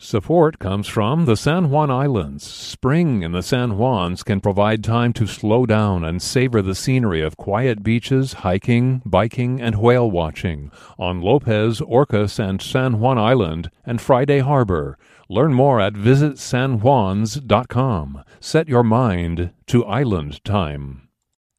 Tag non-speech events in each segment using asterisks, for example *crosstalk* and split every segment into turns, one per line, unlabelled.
Support comes from the San Juan Islands. Spring in the San Juans can provide time to slow down and savor the scenery of quiet beaches, hiking, biking, and whale watching on Lopez, Orcas, and San Juan Island and Friday Harbor. Learn more at visitsanjuans.com. Set your mind to island time.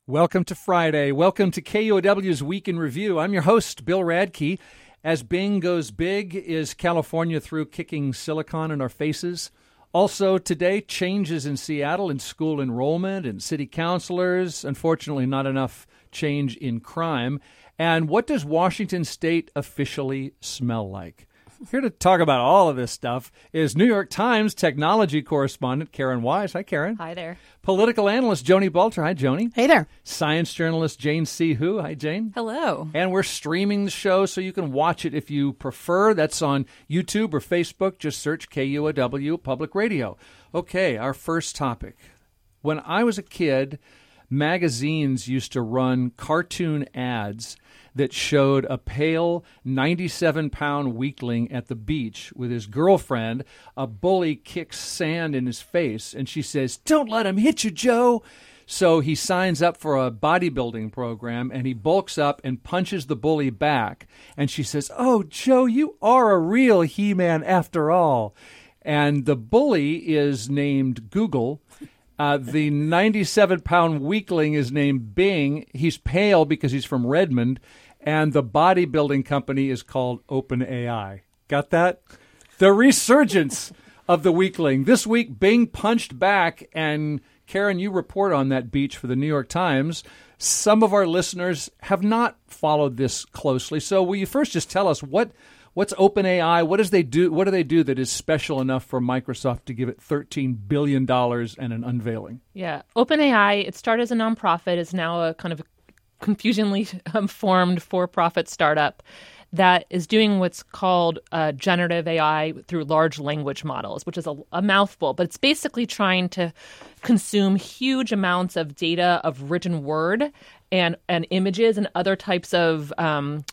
Welcome to Friday. Welcome to KUOW's Week in Review. I'm your host, Bill Radke. As Bing goes big, is California through kicking silicon in our faces? Also, today, changes in Seattle in school enrollment and city councilors. Unfortunately, not enough change in crime. And what does Washington state officially smell like? Here to talk about all of this stuff is New York Times technology correspondent Karen Weise. Hi, Karen.
Hi there.
Political analyst Joni Balter. Hi, Joni.
Hey there.
Science journalist Jane C. Hu. Hi, Jane.
Hello.
And we're streaming the show so you can watch it if you prefer. That's on YouTube or Facebook. Just search KUOW Public Radio. Okay, our first topic. When I was a kid, magazines used to run cartoon ads that showed a pale 97 pound weakling at the beach with his girlfriend. A bully kicks sand in his face, and she says, Don't let him hit you, Joe. So he signs up for a bodybuilding program and he bulks up and punches the bully back. And she says, Oh, Joe, you are a real He Man after all. And the bully is named Google. Uh, the 97 pound weakling is named Bing. He's pale because he's from Redmond. And the bodybuilding company is called OpenAI. Got that? The resurgence of the weakling. This week, Bing punched back. And Karen, you report on that beach for the New York Times. Some of our listeners have not followed this closely. So, will you first just tell us what what's OpenAI? What does they do? What do they do that is special enough for Microsoft to give it thirteen billion dollars and an unveiling?
Yeah, OpenAI. It started as a nonprofit, is now a kind of confusingly um, formed for-profit startup that is doing what's called uh, generative AI through large language models, which is a, a, mouthful, but it's basically trying to consume huge amounts of data of written word and and images and other types of um,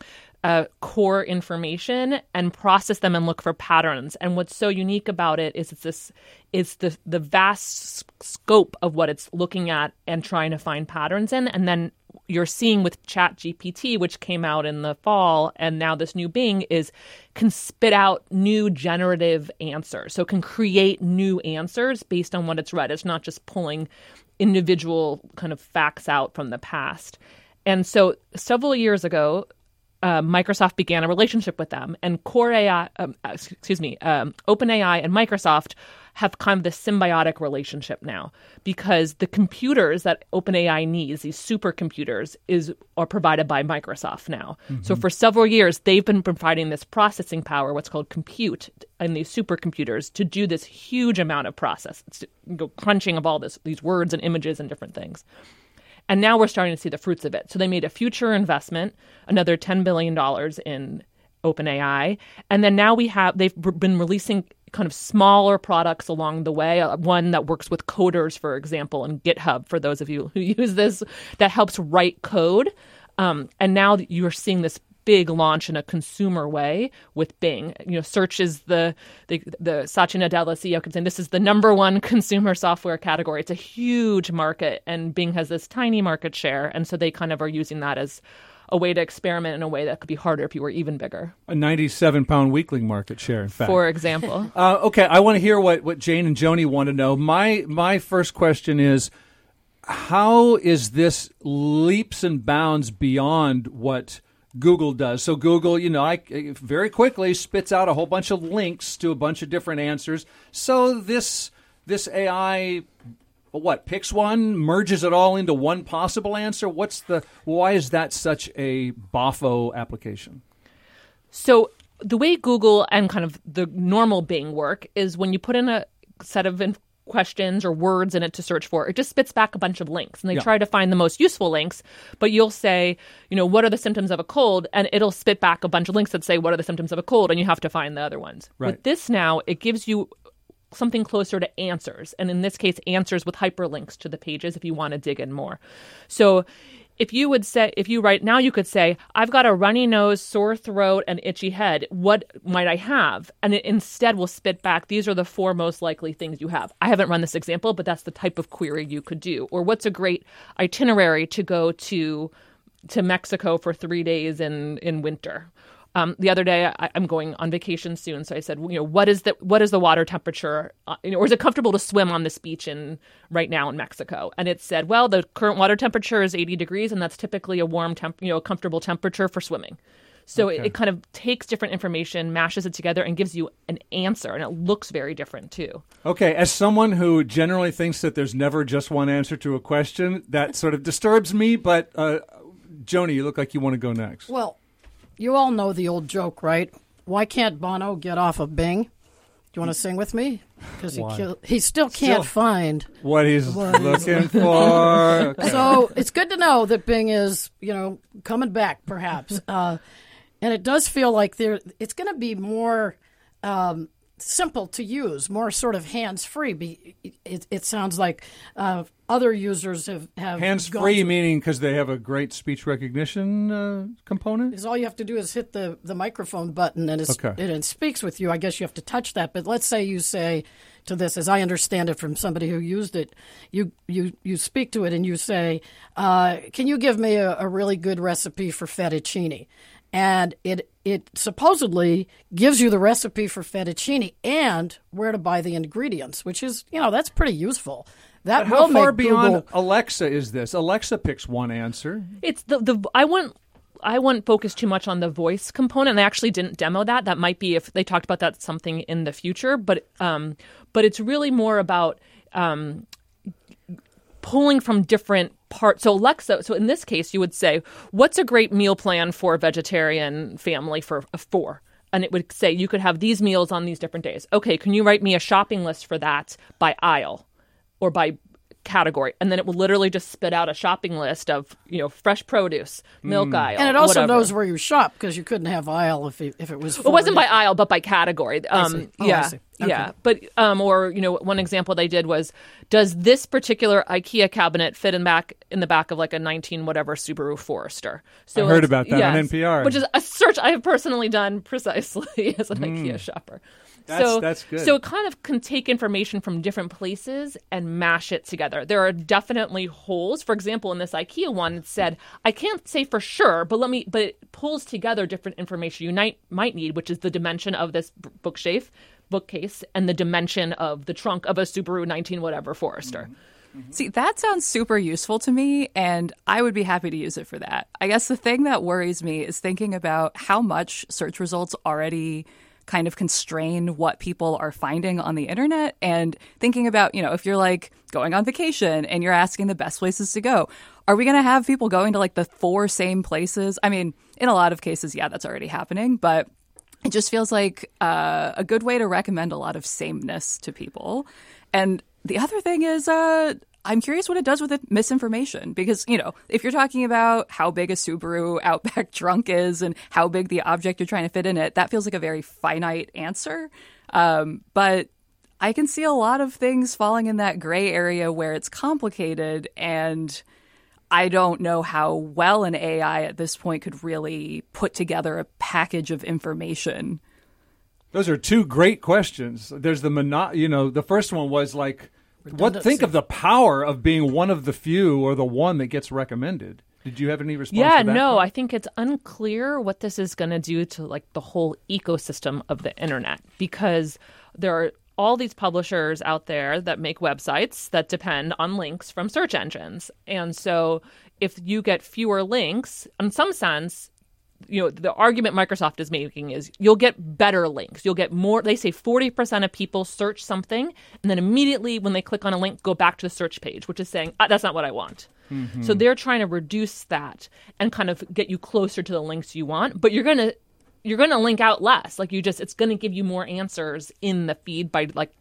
uh, core information and process them and look for patterns. And what's so unique about it is it's this is the the vast scope of what it's looking at and trying to find patterns in, and then you're seeing with chat gpt which came out in the fall and now this new bing is can spit out new generative answers. So can create new answers based on what it's read. It's not just pulling individual kind of facts out from the past. And so several years ago uh, Microsoft began a relationship with them, and Core AI, um, excuse me, um, OpenAI and Microsoft have kind of this symbiotic relationship now because the computers that OpenAI needs, these supercomputers, is are provided by Microsoft now. Mm-hmm. So for several years, they've been providing this processing power, what's called compute, in these supercomputers to do this huge amount of process, crunching of all this, these words and images and different things. And now we're starting to see the fruits of it. So they made a future investment, another $10 billion in OpenAI. And then now we have, they've been releasing kind of smaller products along the way. Uh, one that works with coders, for example, and GitHub, for those of you who *laughs* use this, that helps write code. Um, and now you're seeing this big launch in a consumer way with Bing. You know, search is the the, the Satya Nadella CEO can say this is the number one *laughs* consumer software category. It's a huge market, and Bing has this tiny market share, and so they kind of are using that as a way to experiment in a way that could be harder if you were even bigger.
A 97 pound weekly market share, in fact.
For example. *laughs*
uh, okay, I want to hear what, what Jane and Joni want to know. My, my first question is how is this leaps and bounds beyond what Google does? So, Google, you know, I, very quickly spits out a whole bunch of links to a bunch of different answers. So, this, this AI what picks one, merges it all into one possible answer? What's the why is that such a boffo application?
So the way Google and kind of the normal Bing work is when you put in a set of questions or words in it to search for, it just spits back a bunch of links. And they yeah. try to find the most useful links, but you'll say, you know, what are the symptoms of a cold? And it'll spit back a bunch of links that say, what are the symptoms of a cold? And you have to find the other ones. Right. With this now, it gives you something closer to answers. And in this case, answers with hyperlinks to the pages if you want to dig in more. So if you would say, if you right now, you could say, I've got a runny nose, sore throat, and itchy head. What might I have? And it instead will spit back, these are the four most likely things you have. I haven't run this example, but that's the type of query you could do. Or what's a great itinerary to go to to Mexico for three days in, in winter? Um, the other day, I, am going on vacation soon, so I said, you know, what is the what is the water temperature, uh, you know, or is it comfortable to swim on this beach in right now in Mexico? And it said, well, the current water temperature is 80 degrees, and that's typically a warm temp, you know, comfortable temperature for swimming. So okay. it, it, kind of takes different information, mashes it together, and gives you an answer, and it looks very different too.
Okay, as someone who generally thinks that there's never just one answer to a question, that sort of disturbs me. But uh, Joni, you look like you want to go next.
Well, you all know the old joke, right? Why can't Bono get off of Bing? Do you want to sing with me? Because he he still can't still find
what he's what looking he's for.
So it's good to know that Bing is, you know, coming back, perhaps. *laughs* Uh, and it does feel like there. It's going to be more um, simple to use, more sort of hands free. It, it, sounds like uh, other users have, have
hands free, meaning because they have a great speech recognition uh, component.
Because all you have to do is hit the, the microphone button and, okay. and it speaks with you. I guess you have to touch that. But let's say you say to this, as I understand it from somebody who used it, you you you speak to it and you say, uh, "Can you give me a, a really good recipe for fettuccine?" and it it supposedly gives you the recipe for fettuccine and where to buy the ingredients, which is you know that's pretty useful. That
but how far beyond Google... Alexa is this? Alexa picks one answer.
It's the the I wouldn't I wouldn't focus too much on the voice component. They actually didn't demo that. That might be if they talked about that something in the future, but um, but it's really more about um, pulling from different parts. So Alexa, so in this case, you would say, "What's a great meal plan for a vegetarian family for a four? And it would say you could have these meals on these different days. Okay, can you write me a shopping list for that by aisle or by category, and then it will literally just spit out a shopping list of you know fresh produce, milk mm. aisle,
and it also
whatever.
knows where you shop because you couldn't have aisle if it, if it was.
It wasn't by aisle, but by category. Um, oh, yeah, okay. yeah. But um, or you know, one example they did was, does this particular IKEA cabinet fit in back in the back of like a nineteen whatever Subaru Forester?
So I heard about that yes, on NPR,
which is a search I have personally done precisely *laughs* as an mm. IKEA shopper.
That's, so that's good.
So it kind of can take information from different places and mash it together. There are definitely holes. For example, in this IKEA one, it said, I can't say for sure, but let me but it pulls together different information you might might need, which is the dimension of this bookshelf, bookcase, and the dimension of the trunk of a Subaru 19 whatever Forester. Mm-hmm.
Mm-hmm. See, that sounds super useful to me, and I would be happy to use it for that. I guess the thing that worries me is thinking about how much search results already kind of constrain what people are finding on the internet and thinking about, you know, if you're like going on vacation and you're asking the best places to go, are we going to have people going to like the four same places? I mean, in a lot of cases, yeah, that's already happening, but it just feels like uh, a good way to recommend a lot of sameness to people. And the other thing is, uh, I'm curious what it does with the misinformation because, you know, if you're talking about how big a Subaru Outback *laughs* trunk is and how big the object you're trying to fit in it, that feels like a very finite answer. Um, but I can see a lot of things falling in that gray area where it's complicated and I don't know how well an AI at this point could really put together a package of information.
Those are two great questions. There's the mono- you know, the first one was like what think of the power of being one of the few or the one that gets recommended? Did you have any response?
Yeah, no, I think it's unclear what this is going to do to like the whole ecosystem of the internet because there are all these publishers out there that make websites that depend on links from search engines. And so if you get fewer links, in some sense, you know the argument Microsoft is making is you'll get better links. You'll get more. They say forty percent of people search something and then immediately when they click on a link, go back to the search page, which is saying ah, that's not what I want. Mm-hmm. So they're trying to reduce that and kind of get you closer to the links you want, but you're gonna you're gonna link out less. Like you just it's gonna give you more answers in the feed by like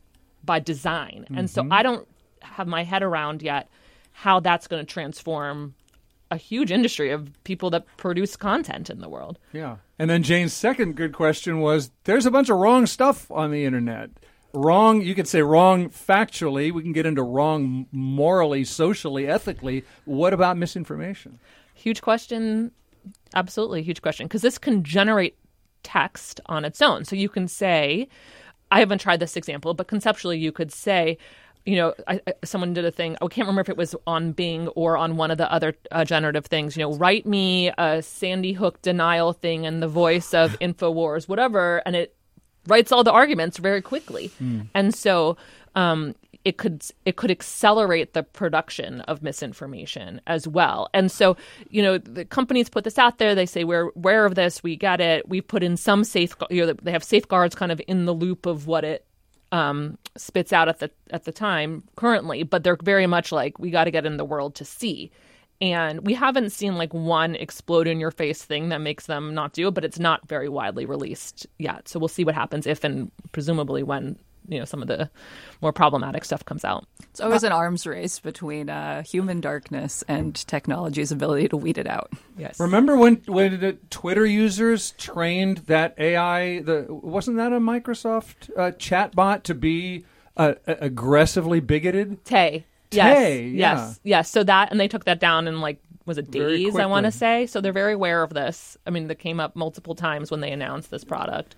by design. Mm-hmm. And so mm-hmm. I don't have my head around yet how that's going to transform a huge industry of people that produce content in the world.
Yeah. And then Jane's second good question was there's a bunch of wrong stuff on the internet. Wrong, you could say wrong factually. We can get into wrong morally, socially, ethically. What about misinformation?
Huge question. Absolutely huge question because this can generate text on its own. So you can say, I haven't tried this example, but conceptually you could say, you know, I, I, someone did a thing. I can't remember if it was on Bing or on one of the other uh, generative things. You know, write me a Sandy Hook denial thing in the voice of *laughs* Infowars, whatever, and it writes all the arguments very quickly. Mm. And so um, it could it could accelerate the production of misinformation as well. And so, you know, the companies put this out there. They say we're aware of this. We get it. We put in some safe. You know, they have safeguards kind of in the loop of what it um, spits out at the at the time currently, but they're very much like we got to get in the world to see. And we haven't seen like one explode in your face thing that makes them not do it, but it's not very widely released yet. So we'll see what happens if and presumably when you know some of the more problematic stuff comes out.
It's always an arms race between uh, human darkness and technology's ability to weed it out.
Yes. Remember when when the Twitter users trained that AI? The wasn't that a Microsoft uh, chatbot to be uh, aggressively bigoted?
Tay.
Yes.
Tay,
yeah.
Yes. Yes. So that and they took that down in like was it days I want to say. So they're very aware of this. I mean, that came up multiple times when they announced this product.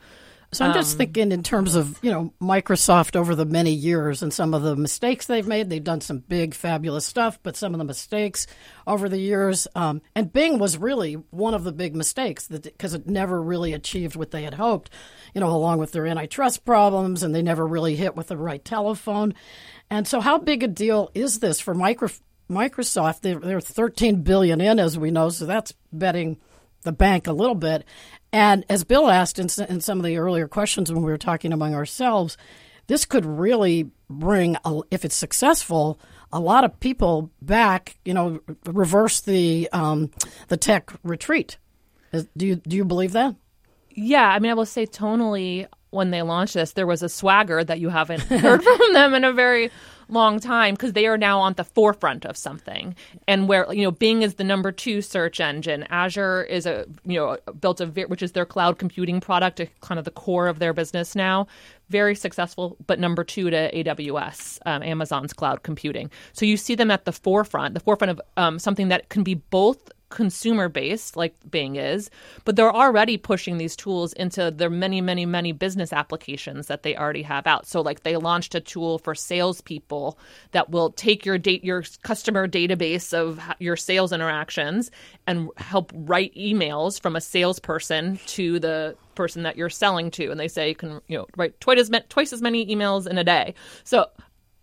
So I'm just um, thinking in terms of you know Microsoft over the many years and some of the mistakes they've made. They've done some big, fabulous stuff, but some of the mistakes over the years. Um, and Bing was really one of the big mistakes because it never really achieved what they had hoped. You know, along with their antitrust problems, and they never really hit with the right telephone. And so, how big a deal is this for micro, Microsoft? They're, they're 13 billion in, as we know, so that's betting the bank a little bit. And as Bill asked in, in some of the earlier questions when we were talking among ourselves, this could really bring, a, if it's successful, a lot of people back. You know, reverse the um, the tech retreat. Do you do you believe that?
Yeah, I mean, I will say tonally when they launched this, there was a swagger that you haven't *laughs* heard from them in a very long time because they are now on the forefront of something. And where you know Bing is the number two search engine, Azure is a you know built a which is their cloud computing product, kind of the core of their business now. Very successful, but number two to AWS, um, Amazon's cloud computing. So you see them at the forefront, the forefront of um, something that can be both consumer based like Bing is, but they're already pushing these tools into their many, many, many business applications that they already have out. So, like they launched a tool for salespeople that will take your date, your customer database of your sales interactions and help write emails from a salesperson to the person that you're selling to, and they say you can you know write twice as twice as many emails in a day. So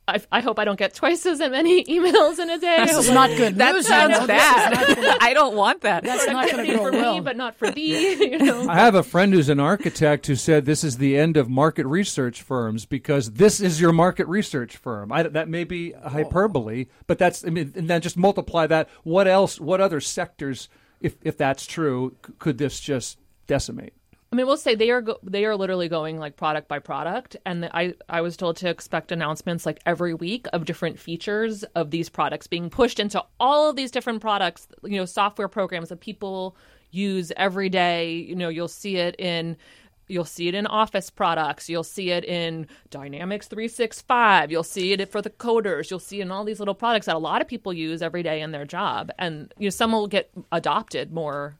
I, I, hope I don't get twice as many *laughs* emails in a day.
That's not good
That sounds bad. *laughs* I don't want that.
That's not going to go
for
well.
me, but not for thee. *laughs* You know?
I have a friend who's an architect who said this is the end of market research firms because this is your market research firm. I, that may be hyperbole, but that's I mean, and then just multiply that. What else? What other sectors, if if that's true, could this just decimate?
I mean, we'll say they are go- they are literally going like product by product, and I I was told to expect announcements like every week of different features of these products being pushed into all of these different products. You know, software programs that people use every day. You know, you'll see it in you'll see it in office products you'll see it in dynamics 365 you'll see it for the coders you'll see it in all these little products that a lot of people use every day in their job and you know some will get adopted more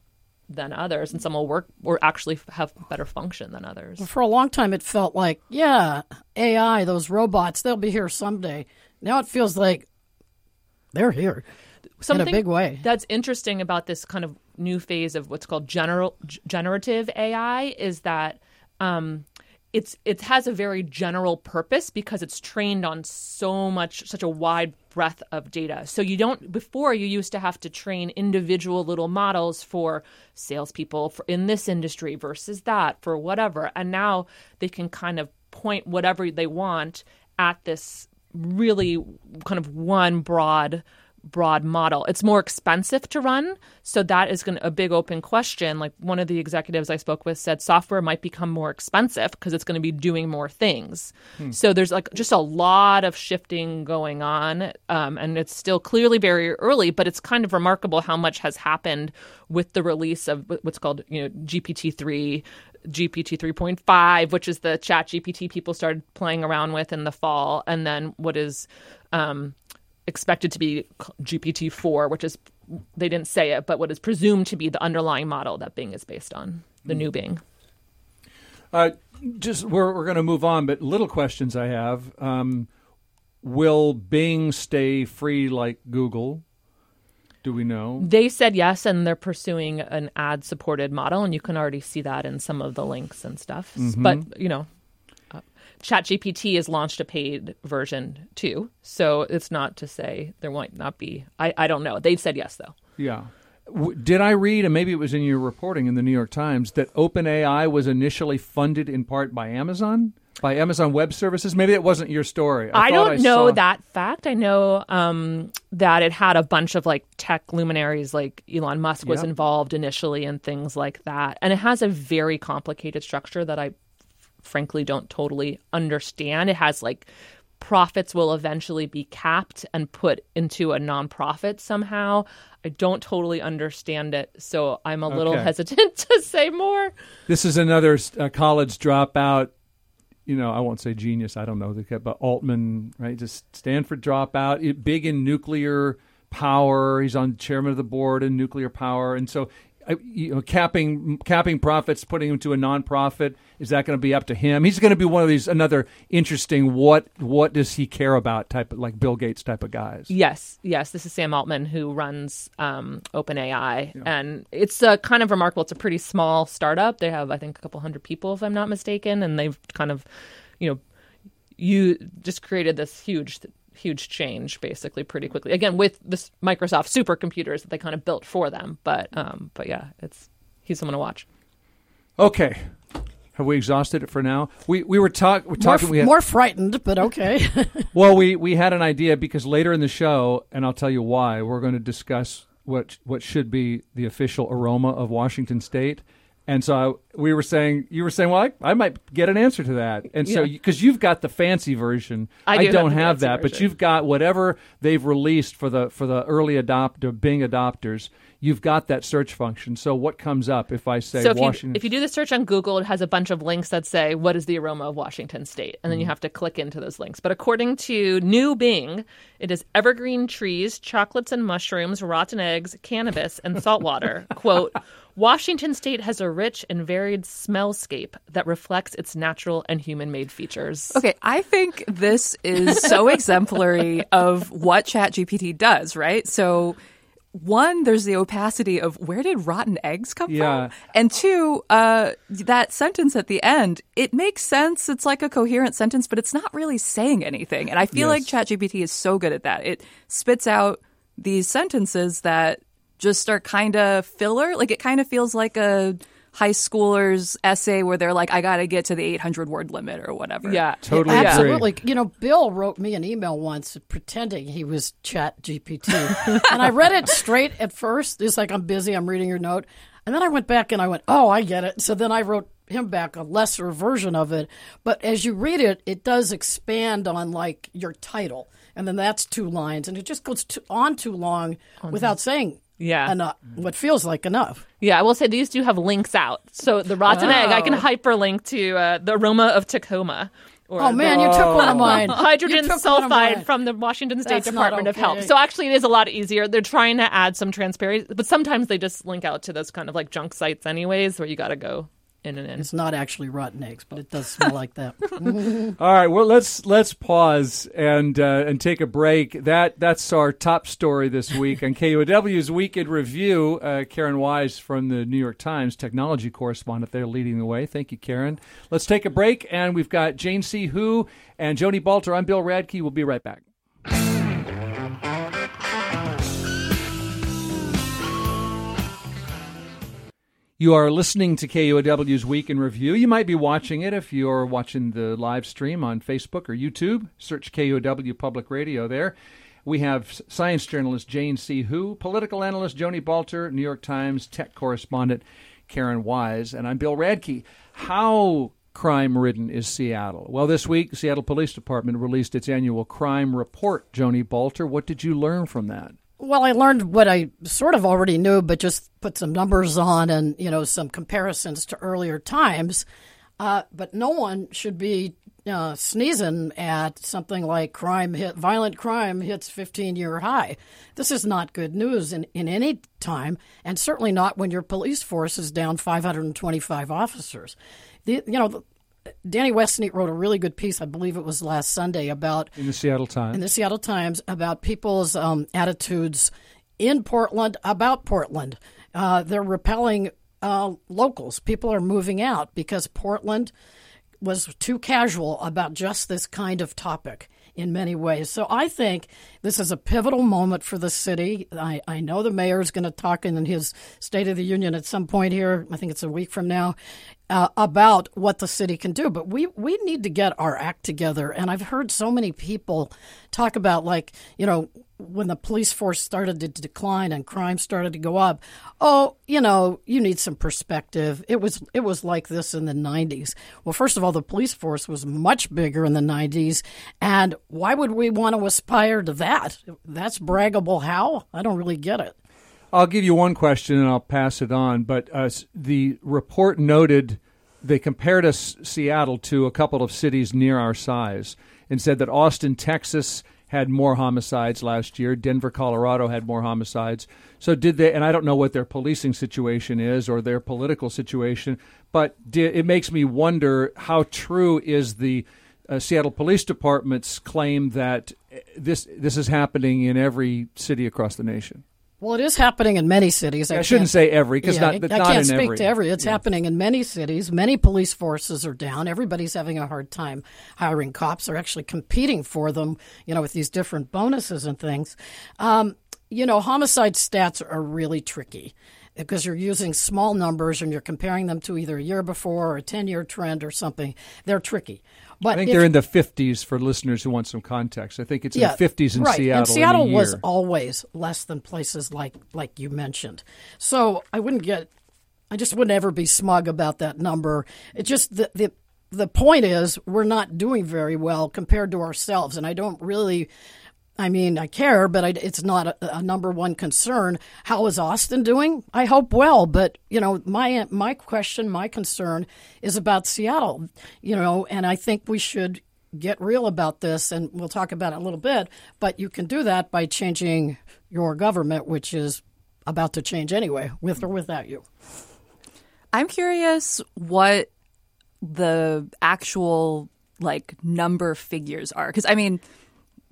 than others, and some will work or actually have better function than others.
For a long time, it felt like, yeah, AI, those robots, they'll be here someday. Now it feels like they're here
Something
in a big way.
That's interesting about this kind of new phase of what's called general generative AI is that um, it's it has a very general purpose because it's trained on so much such a wide breadth of data. So you don't before you used to have to train individual little models for salespeople for, in this industry versus that for whatever, and now they can kind of point whatever they want at this really kind of one broad broad model. It's more expensive to run, so that is going a big open question. Like one of the executives I spoke with said software might become more expensive because it's going to be doing more things. Hmm. So there's like just a lot of shifting going on, um, and it's still clearly very early, but it's kind of remarkable how much has happened with the release of what's called you know GPT three. GPT 3.5, which is the chat GPT people started playing around with in the fall, and then what is um, expected to be GPT four, which is they didn't say it, but what is presumed to be the underlying model that Bing is based on, the mm. new Bing.
Uh, just we're we're going to move on, but little questions I have. Um, will Bing stay free like Google? Do we know?
They said yes, and they're pursuing an ad supported model, and you can already see that in some of the links and stuff. Mm-hmm. But, you know, ChatGPT has launched a paid version too. So it's not to say there might not be. I, I don't know. They've said yes, though.
Yeah. Did I read, and maybe it was in your reporting in the New York Times, that OpenAI was initially funded in part by Amazon? by Amazon Web Services? Maybe it wasn't your story.
I, I don't I know saw... that fact. I know um, that it had a bunch of like tech luminaries, like Elon Musk was yep. involved initially and things like that. And it has a very complicated structure that I frankly don't totally understand. It has like profits will eventually be capped and put into a nonprofit somehow. I don't totally understand it, so I'm a little okay. hesitant *laughs* to say more.
This is another uh, college dropout you know, I won't say genius. I don't know, but Altman, right? Just Stanford dropout, big in nuclear power. He's on chairman of the board in nuclear power, and so you know, capping capping profits, putting him to a nonprofit. Is that going to be up to him? He's going to be one of these another interesting. What what does he care about? Type of, like Bill Gates type of guys.
Yes, yes. This is Sam Altman who runs um, OpenAI, yeah. and it's a kind of remarkable. It's a pretty small startup. They have I think a couple hundred people, if I'm not mistaken, and they've kind of, you know, you just created this huge huge change basically pretty quickly. Again, with this Microsoft supercomputers that they kind of built for them. But um, but yeah, it's he's someone to watch.
Okay. Have we exhausted it for now? We we were, talk, we're talking.
More,
we had,
more frightened, but okay. *laughs*
well, we we had an idea because later in the show, and I'll tell you why. We're going to discuss what what should be the official aroma of Washington State, and so we were saying, you were saying, well, I, I might get an answer to that. And so, because yeah. you've got the fancy version,
I, do
I don't
have,
have that,
version.
but you've got whatever they've released for the for the early adopter Bing adopters. You've got that search function. So, what comes up if I say
so if
Washington?
You, if you do the search on Google, it has a bunch of links that say what is the aroma of Washington State, and then mm-hmm. you have to click into those links. But according to New Bing, it is evergreen trees, chocolates and mushrooms, rotten eggs, cannabis, and saltwater. *laughs* Quote. Washington state has a rich and varied smellscape that reflects its natural and human made features.
Okay, I think this is so *laughs* exemplary of what ChatGPT does, right? So one, there's the opacity of where did rotten eggs come yeah. from? And two, uh, that sentence at the end, it makes sense. It's like a coherent sentence, but it's not really saying anything. And I feel yes. like ChatGPT is so good at that. It spits out these sentences that just are kind of filler. Like it kind of feels like a high schooler's essay where they're like, I got to get to the 800 word limit or whatever.
Yeah,
totally.
Absolutely.
Agree.
You know, Bill wrote me an email once pretending he was Chat GPT. *laughs* and I read it straight at first. It's like, I'm busy, I'm reading your note. And then I went back and I went, oh, I get it. So then I wrote him back a lesser version of it. But as you read it, it does expand on like your title. And then that's two lines. And it just goes to, on too long without saying
yeah.
Enough, what feels like enough.
Yeah, I will say these do have links out. So the rotten oh. egg, I can oh. hyperlink to uh, the aroma of Tacoma.
oh man, you took one of mine. *laughs*
Hydrogen sulfide from the Washington State
That's
Department
okay.
of Health. So actually, it is a lot easier. They're trying to add some transparency, but sometimes they just link out to those kind of like junk sites, anyways, where you got to go in and in.
It's not actually rotten eggs, but it does smell like that. *laughs* *laughs*
All right, well let's let's pause and uh, and take a break. That that's our top story this week on KUOW's Week in Review. Uh, Karen Weise from the New York Times, technology correspondent, there leading the way. Thank you, Karen. Let's take a break, and we've got Jane C. Hu and Joni Balter. I'm Bill Radke. We'll be right back. You are listening to KUOW's Week in Review. You might be watching it if you're watching the live stream on Facebook or YouTube. Search KUOW Public Radio there. We have science journalist Jane C. Hu, political analyst Joni Balter, New York Times tech correspondent Karen Weise, and I'm Bill Radke. How crime ridden is Seattle? Well, this week, Seattle Police Department released its annual crime report. Joni Balter, what did you learn from that?
Well, I learned what I sort of already knew, but just put some numbers on and you know some comparisons to earlier times. Uh, but no one should be uh, sneezing at something like crime hit, violent crime hits 15 year high. This is not good news in, in any time, and certainly not when your police force is down 525 officers. The, you know, Danny Westneat wrote a really good piece, I believe it was last Sunday, about
in the Seattle Times.
In the Seattle Times about people's um, attitudes in Portland about Portland. Uh, they're repelling uh, locals. People are moving out because Portland was too casual about just this kind of topic in many ways. So I think this is a pivotal moment for the city. I, I know the mayor is going to talk in his State of the Union at some point here. I think it's a week from now uh, about what the city can do. But we, we need to get our act together. And I've heard so many people talk about, like, you know, when the police force started to decline and crime started to go up, oh, you know, you need some perspective. It was it was like this in the 90s. Well, first of all, the police force was much bigger in the 90s, and why would we want to aspire to that? That's braggable how? I don't really get it.
I'll give you one question and I'll pass it on. But uh, the report noted they compared us Seattle to a couple of cities near our size and said that Austin, Texas had more homicides last year. Denver, Colorado had more homicides. So did they? And I don't know what their policing situation is or their political situation, but did, it makes me wonder how true is the uh, Seattle Police Department's claim that uh, this this is happening in every city across the nation.
Well, it is happening in many cities.
I, I shouldn't say every because yeah, not,
I,
not
can't speak
every.
to every. It's yeah. happening in many cities. Many police forces are down. Everybody's having a hard time hiring cops. They're actually competing for them, you know, with these different bonuses and things. Um, you know, homicide stats are really tricky because you're using small numbers and you're comparing them to either a year before or a 10 year trend or something. They're tricky.
But I think if, they're in the 50s for listeners who want some context. I think it's yeah, in the 50s in
right.
Seattle.
And Seattle was always less than places like like you mentioned. So I wouldn't get I just wouldn't ever be smug about that number. It just the the the point is we're not doing very well compared to ourselves and I don't really I mean, I care, but I, it's not a, a, number one concern. How is Austin doing? I hope well, but you know, my my question, my concern is about Seattle. You know, and I think we should get real about this, and we'll talk about it a little bit. But you can do that by changing your government, which is about to change anyway, with or without you.
I'm curious what the actual like number figures are, because I mean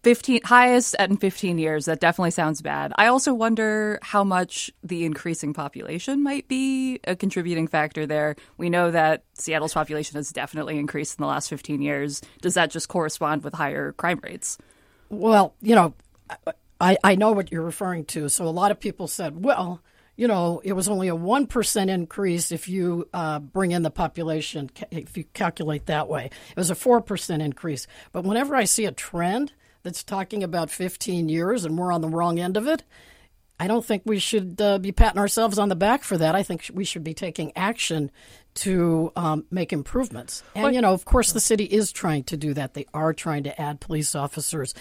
15 highest in 15 years. That definitely sounds bad. I also wonder how much the increasing population might be a contributing factor there. We know that seattle's population has definitely increased in the last 15 years. Does that just correspond with higher crime rates?
Well you know i, I know what you're referring to. So a lot of people said well you know, it was only a 1% increase if you uh, bring in the population, if you calculate that way. It was a 4% increase. But whenever I see a trend, that's talking about 15 years and we're on the wrong end of it, I don't think we should uh, be patting ourselves on the back for that. I think we should be taking action to um, make improvements. And, you know, of course, the city is trying to do that. They are trying to add police officers.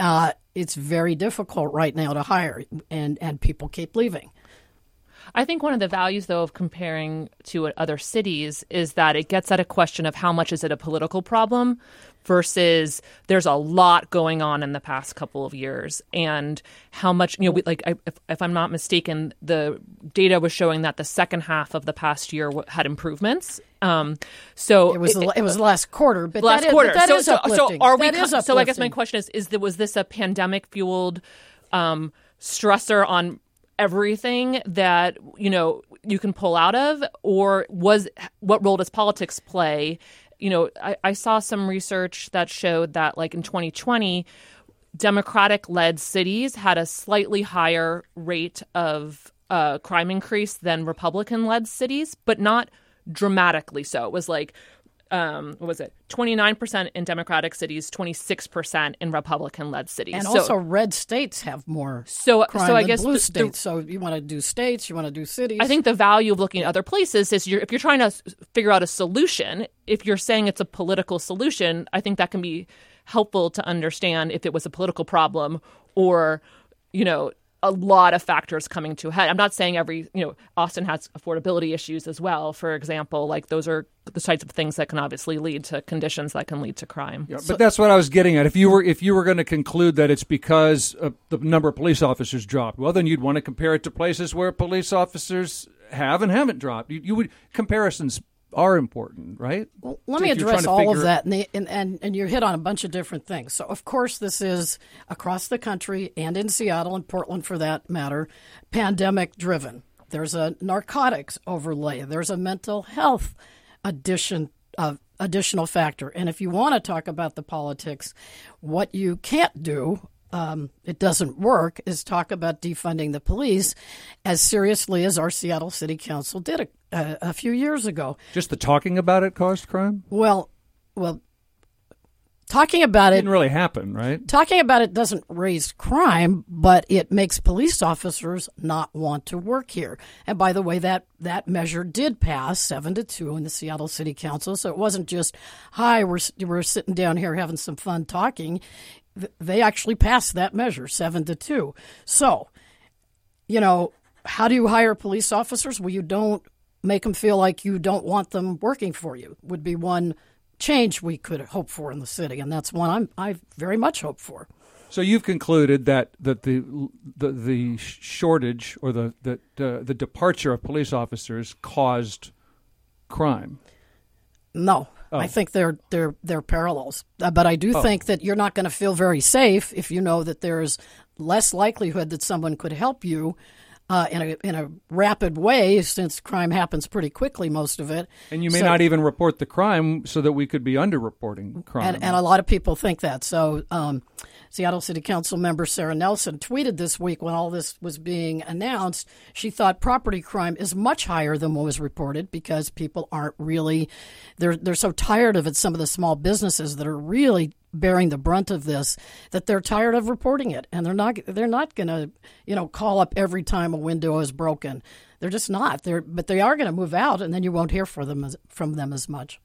Uh, it's very difficult right now to hire, and, and people keep leaving.
I think one of the values, though, of comparing to other cities is that it gets at a question of how much is it a political problem versus there's a lot going on in the past couple of years and how much you know we, like I, if, if i'm not mistaken the data was showing that the second half of the past year had improvements um, so
it was the, it, was the last quarter, but
last
that
quarter.
Is, that
so,
is
so, so, are
we?
so I guess my question is: Is the, was this a pandemic fueled um, stressor on everything that you know you can pull out of, or was what role does politics play you know, I, I saw some research that showed that, like in 2020, Democratic led cities had a slightly higher rate of uh, crime increase than Republican led cities, but not dramatically so. It was like um, what was it? Twenty nine percent in Democratic cities, twenty six percent in Republican led cities.
And so, also, red states have more.
So,
so
I guess
blue
the,
states.
The,
so you want to do states, you want to do cities.
I think the value of looking at other places is you're, if you're trying to figure out a solution. If you're saying it's a political solution, I think that can be helpful to understand if it was a political problem or, you know, a lot of factors coming to a head. I'm not saying every, you know, Austin has affordability issues as well. For example, like those are the types of things that can obviously lead to conditions that can lead to crime.
Yeah, so, but that's what I was getting at. If you were if you were going to conclude that it's because the number of police officers dropped, well, then you'd want to compare it to places where police officers have and haven't dropped. You, you would comparisons are important, right?
Well, let me address all of that, and, the, and, and and you hit on a bunch of different things. So, of course, this is across the country and in Seattle and Portland, for that matter, pandemic driven. There's a narcotics overlay. There's a mental health addition of additional factor. And if you want to talk about the politics, what you can't do um, it doesn't work is talk about defunding the police as seriously as our Seattle City Council did a, a, a, few years ago.
Just the talking about it caused crime.
Well, well, talking about
it,
it
didn't really happen, right?
Talking about it doesn't raise crime, but it makes police officers not want to work here. And by the way, that that measure did pass seven to two in the Seattle City Council. So it wasn't just, "Hi, we're we're sitting down here having some fun talking." They actually passed that measure, seven to two. So, you know, how do you hire police officers? Well, you don't make them feel like you don't want them working for you. Would be one change we could hope for in the city, and that's one I'm I very much hope for.
So you've concluded that, that the, the the shortage or the the uh, the departure of police officers caused crime.
No, Oh. I think they're they're they're parallels. Uh, but I do oh. think that you're not going to feel very safe if you know that there's less likelihood that someone could help you uh, in a in a rapid way, since crime happens pretty quickly, most of it.
And you may so, not even report the crime, so that we could be underreporting crime.
And, and a lot of people think that. So. Um, Seattle City Council member Sara Nelson tweeted this week when all this was being announced. She thought property crime is much higher than what was reported because people aren't really they're they're so tired of it. Some of the small businesses that are really bearing the brunt of this that they're tired of reporting it and they're not they're not going to you know call up every time a window is broken they're just not they're but they are going to move out and then you won't hear for them as, from them as much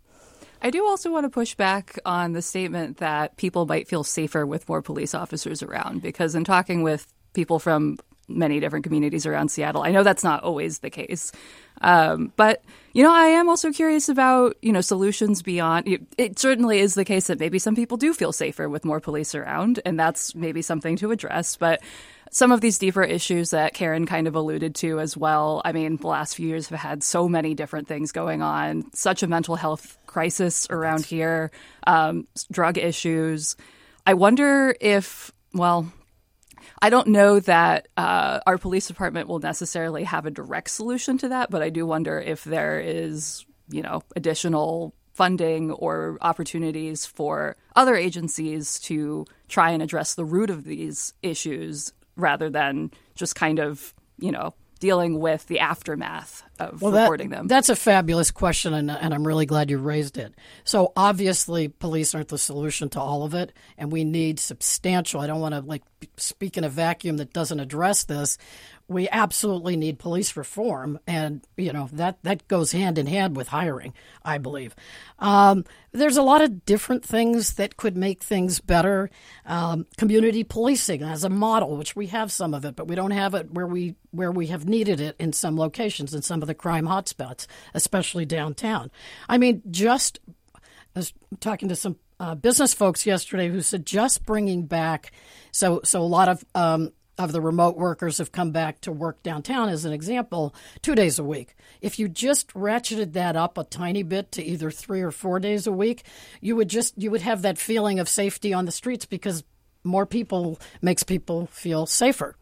I do also want to push back on the statement that people might feel safer with more police officers around because in talking with people from many different communities around Seattle, I know that's not always the case. Um, but you know, I am also curious about you know solutions beyond. It, it certainly is the case that maybe some people do feel safer with more police around, and that's maybe something to address. But some of these deeper issues that Karen kind of alluded to as well. I mean, the last few years have had so many different things going on, such a mental health crisis around here, um, drug issues. I wonder if, well, I don't know that uh, our police department will necessarily have a direct solution to that, but I do wonder if there is, you know, additional funding or opportunities for other agencies to try and address the root of these issues rather than just kind of, you know, dealing with the aftermath of well, reporting
that,
them?
That's a fabulous question, and, and, I'm really glad you raised it. So obviously, police aren't the solution to all of it, and we need substantial. I don't want to like speak in a vacuum that doesn't address this we absolutely need police reform, and you know that that goes hand in hand with hiring. I believe um, there's a lot of different things that could make things better. Um, community policing as a model, which we have some of it, but we don't have it where we where we have needed it in some locations in some of the crime hotspots, especially downtown. I mean, just I was talking to some uh, business folks yesterday who said just bringing back so so a lot of um, of the remote workers have come back to work downtown as an example two days a week if you just ratcheted that up a tiny bit to either three or four days a week you would just you would have that feeling of safety on the streets because more people makes people feel safer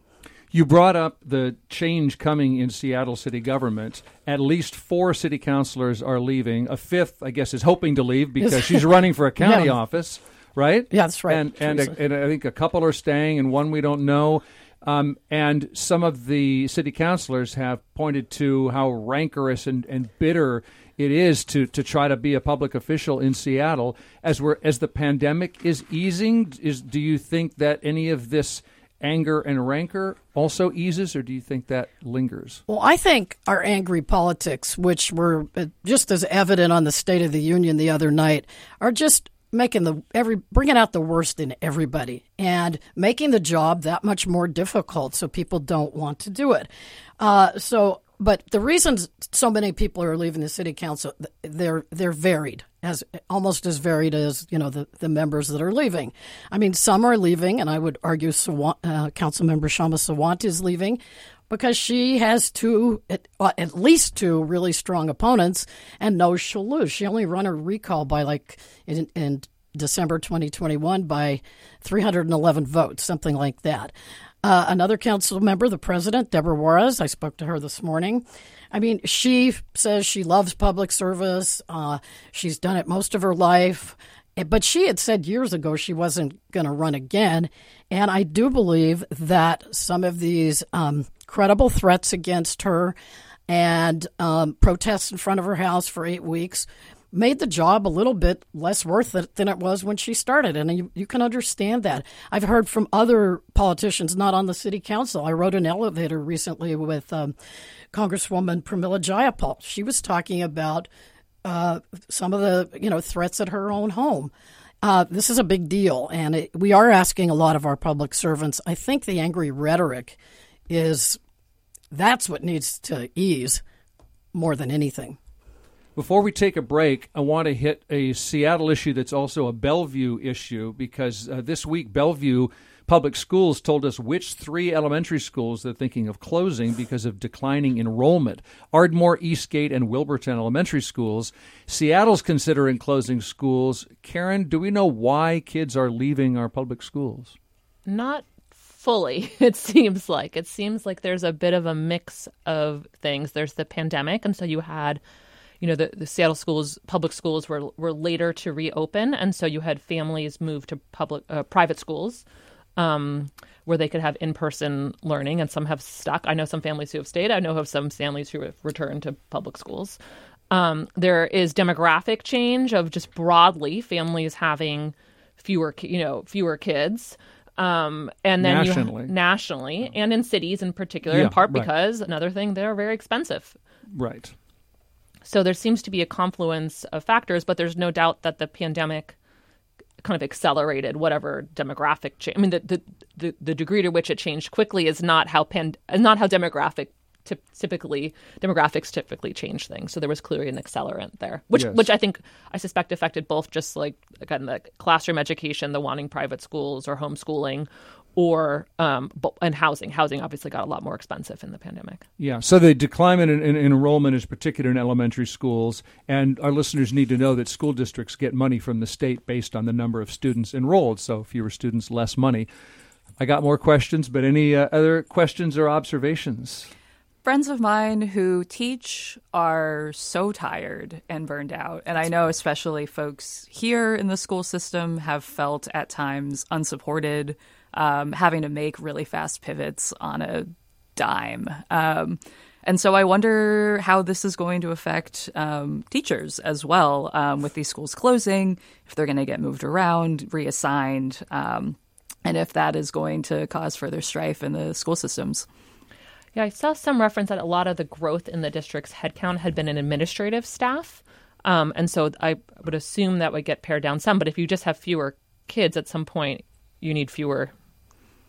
you brought up the change coming in Seattle city government. At least four city councilors are leaving. A fifth, I guess, is hoping to leave because *laughs* she's running for a county yeah. office, right?
Yeah, that's right.
And and, a, and I think a couple are staying, and one we don't know. Um, and some of the city councilors have pointed to how rancorous and, and bitter it is to, to try to be a public official in Seattle as we're as the pandemic is easing. Is do you think that any of this anger and rancor also eases, or do you think that lingers?
Well, I think our angry politics, which were just as evident on the State of the Union the other night, are just making the every bringing out the worst in everybody and making the job that much more difficult so people don't want to do it. Uh, so, but the reasons so many people are leaving the city council they're they're varied as almost as varied as you know the, the members that are leaving. I mean, some are leaving, and I would argue uh, Council Member Kshama Sawant is leaving because she has two, at, uh, at, least two really strong opponents and knows she'll lose. She only run a recall by like in, in December 2021 by 311 votes, something like that. Uh, another council member, the president, Debora Juarez, I spoke to her this morning. I mean, she says she loves public service. Uh, she's done it most of her life. Eh, but she had said years ago she wasn't going to run again. And I do believe that some of these um, credible threats against her and um, protests in front of her house for eight weeks made the job a little bit less worth it than it was when she started. And you, you can understand that. I've heard from other politicians, not on the city council. I rode an elevator recently with um, Congresswoman Pramila Jayapal. She was talking about uh, some of the you know threats at her own home. Uh, this is a big deal, and it, we are asking a lot of our public servants. I think the angry rhetoric is that's what needs to ease more than anything.
Before we take a break, I want to hit a Seattle issue that's also a Bellevue issue because uh, this week Bellevue Public Schools told us which three elementary schools they're thinking of closing because of declining enrollment Ardmore, Eastgate, and Wilburton Elementary Schools. Seattle's considering closing schools. Karen, do we know why kids are leaving our public schools?
Not fully, *laughs* it seems like. It seems like there's a bit of a mix of things. There's the pandemic, and so you had you know the, the Seattle schools public schools were were later to reopen and so you had families move to public uh, private schools um, where they could have in-person learning, and some have stuck. I know some families who have stayed. I know of some families who have returned to public schools. Um, there is demographic change of just broadly families having fewer, you know, fewer kids. Um, and then
nationally,
you, nationally, and in cities in particular, yeah, in part right. because another thing they're very expensive.
Right.
So there seems to be a confluence of factors, but there's no doubt that the pandemic kind of accelerated whatever demographic change. I mean, the, the, the, the, degree to which it changed quickly is not how pan, not how demographic typically demographics typically change things. So there was clearly an accelerant there, which yes. which I think I suspect affected both just like again the classroom education, the wanting private schools or homeschooling, or um, and housing. Housing obviously got a lot more expensive in the pandemic.
Yeah. So the decline in, in, in, enrollment is particular in elementary schools, and our listeners need to know that school districts get money from the state based on the number of students enrolled. So fewer students, less money. I got more questions, but any uh, other questions or observations?
Friends of mine who teach are so tired and burned out. And I know, especially folks here in the school system, have felt at times unsupported um, having to make really fast pivots on a dime. Um, and so I wonder how this is going to affect um, teachers as well um, with these schools closing, if they're going to get moved around, reassigned, um, and if that is going to cause further strife in the school systems.
Yeah, I saw some reference that a lot of the growth in the district's headcount had been in administrative staff. Um, and so I would assume that would get pared down some. But if you just have fewer kids at some point, you need fewer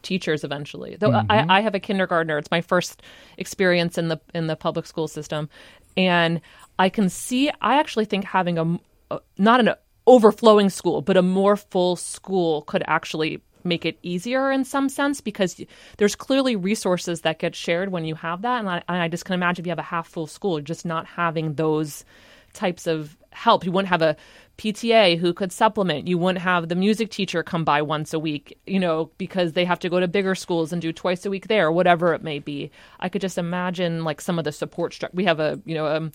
teachers eventually. Though mm-hmm. I, I have a kindergartner. It's my first experience in the in the public school system, and I can see. I actually think having a, a not an overflowing school, but a more full school could actually make it easier in some sense because there's clearly resources that get shared when you have that. And I, I, just can imagine if you have a half full school, just not having those types of help. You wouldn't have a PTA who could supplement. You wouldn't have the music teacher come by once a week, you know, because they have to go to bigger schools and do twice a week there, whatever it may be. I could just imagine like some of the support structure. We have a, you know, um,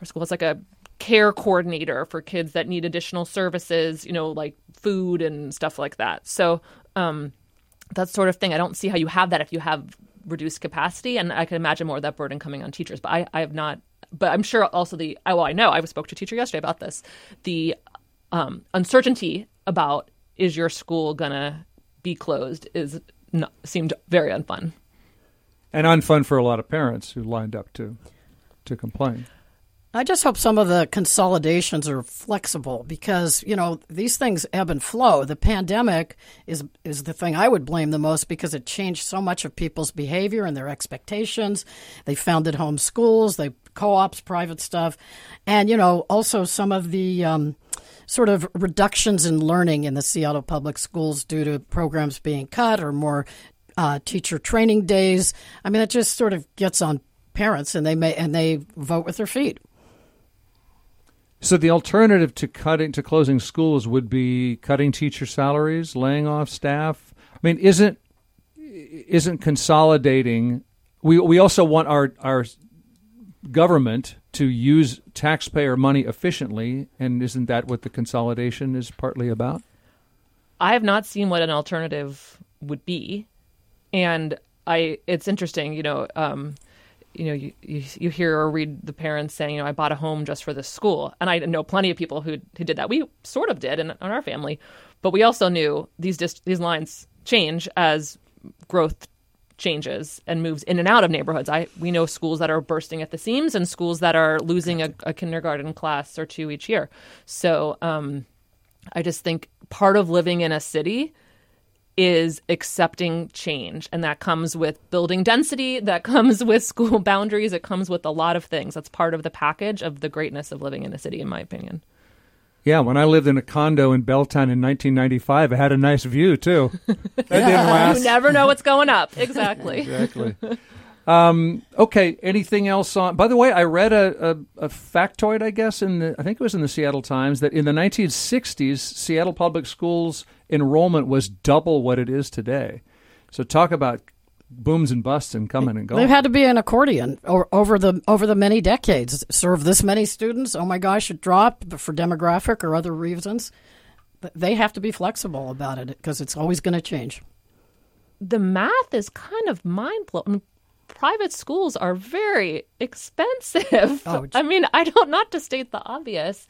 our school has like a care coordinator for kids that need additional services, you know, like food and stuff like that. So, um, that sort of thing. I don't see how you have that if you have reduced capacity, and I can imagine more of that burden coming on teachers. But I, I have not but I'm sure also the well, I know I spoke to a teacher yesterday about this. The um, uncertainty about is your school gonna be closed is not, seemed very unfun,
and unfun for a lot of parents who lined up to to complain.
I just hope some of the consolidations are flexible because you know these things ebb and flow. The pandemic is is the thing I would blame the most because it changed so much of people's behavior and their expectations. They founded home schools, they co-ops, private stuff, and you know also some of the um, sort of reductions in learning in the Seattle public schools due to programs being cut or more uh, teacher training days. I mean, it just sort of gets on parents, and they may and they vote with their feet.
So the alternative to cutting to closing schools would be cutting teacher salaries, laying off staff. I mean, isn't isn't consolidating? We we also want our our government to use taxpayer money efficiently, and isn't that what the consolidation is partly about?
I have not seen what an alternative would be, and I it's interesting, you know. Um, you know, you, you, you hear or read the parents saying, you know, I bought a home just for this school. And I know plenty of people who who did that. We sort of did in, in our family, but we also knew these these lines change as growth changes and moves in and out of neighborhoods. I we know schools that are bursting at the seams and schools that are losing a, a kindergarten class or two each year. So um, I just think part of living in a city is accepting change. And that comes with building density, that comes *laughs* with school boundaries, it comes with a lot of things. That's part of the package of the greatness of living in a city, in my opinion.
Yeah, when I lived in a condo in Belltown in 1995, it had a nice view too. *laughs* That didn't last.
You never know what's going up. Exactly.
exactly. *laughs* Um, okay. Anything else on? By the way, I read a, a, a, factoid, I guess, in the I think it was in the Seattle Times that in the 1960s, Seattle public schools enrollment was double what it is today. So talk about booms and busts and coming and going.
They've had to be an accordion over the over the many decades. Serve this many students. Oh my gosh, it dropped for demographic or other reasons. They have to be flexible about it because it's always going to change.
The math is kind of mind blowing private schools are very expensive. Oh, *laughs* I mean, I don't not to state the obvious.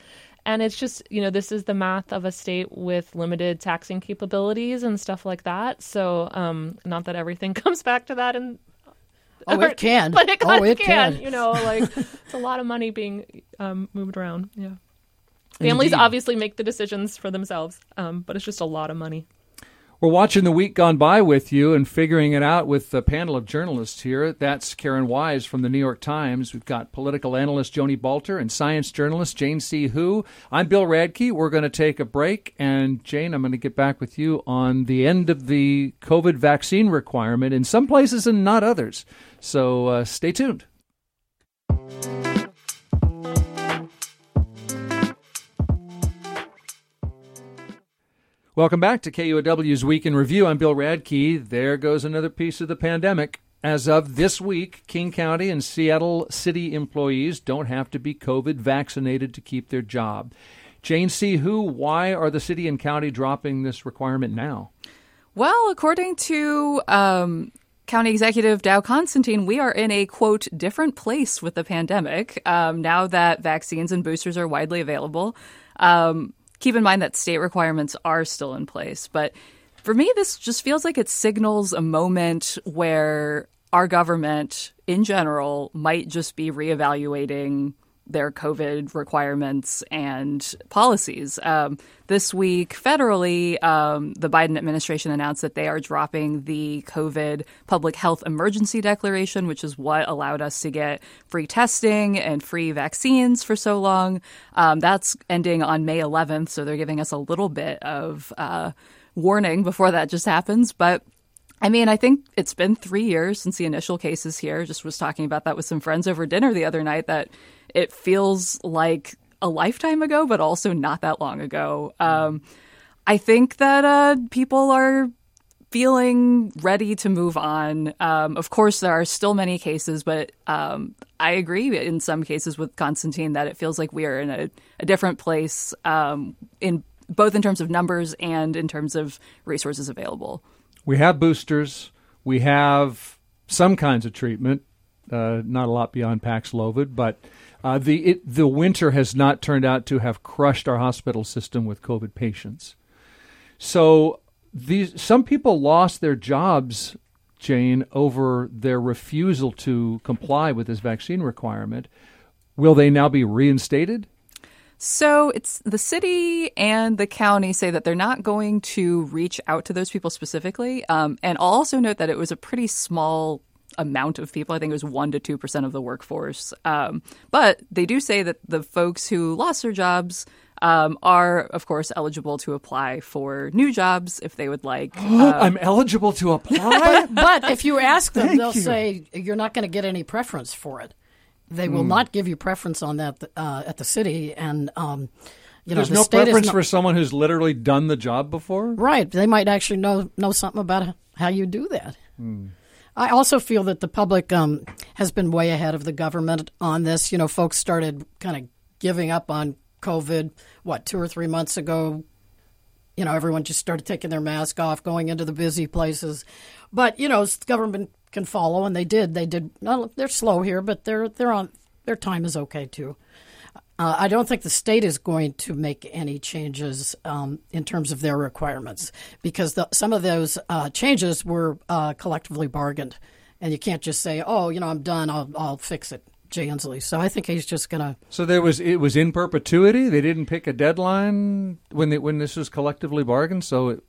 And it's just, you know, this is the math of a state with limited taxing capabilities and stuff like that. So, um, not that everything *laughs* comes back to that and
Oh, it *laughs* can.
But it,
oh,
it
can.
can. You know, like it's a lot of money being um, moved around. Yeah. Families Indeed. obviously make the decisions for themselves, um, but it's just a lot of money.
We're watching the week gone by with you and figuring it out with the panel of journalists here. That's Karen Weise from the New York Times. We've got political analyst Joni Balter and science journalist Jane C. Hu. I'm Bill Radke. We're going to take a break. And Jane, I'm going to get back with you on the end of the COVID vaccine requirement in some places and not others. So uh, stay tuned. Welcome back to KUOW's Week in Review. I'm Bill Radke. There goes another piece of the pandemic. As of this week, King County and Seattle City employees don't have to be COVID vaccinated to keep their job. Jane C. Hu, why are the city and county dropping this requirement now?
Well, according to um, County Executive Dow Constantine, we are in a quote different place with the pandemic um, now that vaccines and boosters are widely available. Um, keep in mind that state requirements are still in place. But for me, this just feels like it signals a moment where our government in general might just be reevaluating their COVID requirements and policies. Um, this week, federally, um, the Biden administration announced that they are dropping the COVID public health emergency declaration, which is what allowed us to get free testing and free vaccines for so long. Um, that's ending on May 11th, so they're giving us a little bit of uh, warning before that just happens. But I mean, I think it's been three years since the initial cases here. Just was talking about that with some friends over dinner the other night that it feels like a lifetime ago, but also not that long ago. Um, I think that uh, people are feeling ready to move on. Um, of course, there are still many cases, but um, I agree in some cases with Constantine that it feels like we are in a, a different place um, in both in terms of numbers and in terms of resources available.
We have boosters. We have some kinds of treatment. Uh, not a lot beyond Paxlovid, but uh, the it, the winter has not turned out to have crushed our hospital system with COVID patients. So these some people lost their jobs, Jane, over their refusal to comply with this vaccine requirement. Will they now be reinstated?
So it's the city and the county say that they're not going to reach out to those people specifically. Um, and I'll also note that it was a pretty small amount of people. I think it was one to two percent of the workforce. Um, but they do say that the folks who lost their jobs um, are, of course, eligible to apply for new jobs if they would like.
Um, *gasps* I'm eligible to apply. *laughs*
but, if you ask them, Thank they'll you. say you're not going to get any preference for it. They will mm. not give you preference on that uh, at the city, and um, you
know, There's
the
no preference for someone who's literally done the job before.
Right? They might actually know know something about how you do that. Mm. I also feel that the public um, has been way ahead of the government on this. You know, folks started kind of giving up on COVID, what, two or three months ago. You know, everyone just started taking their mask off, going into the busy places. But, you know, the government can follow, and they did. They did. Well, they're slow here, but they're they're on. Their time is okay too. Uh, I don't think the state is going to make any changes um, in terms of their requirements because the, some of those uh, changes were uh, collectively bargained, and you can't just say, "Oh, you know, I'm done. I'll I'll fix it." Jay Inslee. So I think he's just going to.
So there was it was in perpetuity. They didn't pick a deadline when they, when this was collectively bargained. So it,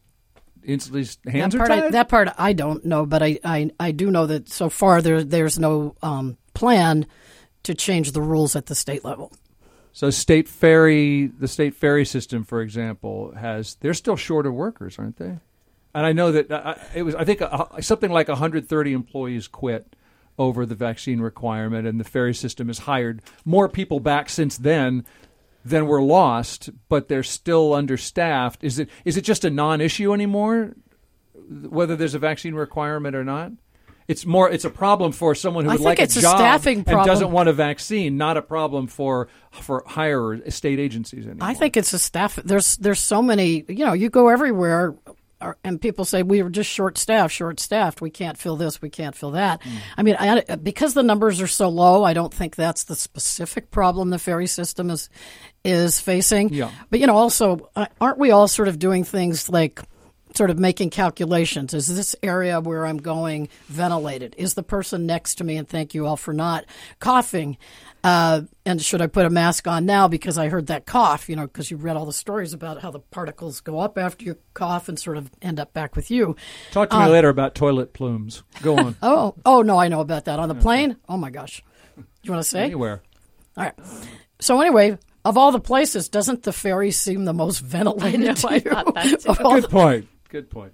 Inslee's hands
that part
are tied.
I, that part I don't know, but I, I, I do know that so far there there's no um, plan to change the rules at the state level.
So state ferry, the state ferry system, for example, has they're still short of workers, aren't they? And I know that uh, it was I think uh, something like 130 employees quit over the vaccine requirement, and the ferry system has hired more people back since then than were lost, but they're still understaffed. Is it is it just a non-issue anymore, whether there's a vaccine requirement or not? It's more. It's a problem for someone who would like
a
job
and
doesn't want a vaccine. Not a problem for for higher state agencies anymore.
I think it's a staff. There's there's so many. You know, you go everywhere and people say we were just short staffed, short staffed. We can't fill this, we can't fill that. Mm. I mean, I, because the numbers are so low, I don't think that's the specific problem the ferry system is is facing.
Yeah.
But you know, also, uh, aren't we all sort of doing things like? Sort of making calculations. Is this area where I'm going ventilated? Is the person next to me, and thank you all for not coughing? Uh, and should I put a mask on now because I heard that cough? You know, because you read all the stories about how the particles go up after you cough and sort of end up back with you.
Talk to me uh, later about toilet plumes. Go on. *laughs*
oh, oh no, I know about that on the plane. Oh my gosh, you want to say
anywhere?
All right. So anyway, of all the places, doesn't the ferry seem the most *laughs* ventilated? I know,
I thought that
too. Good point. Good point.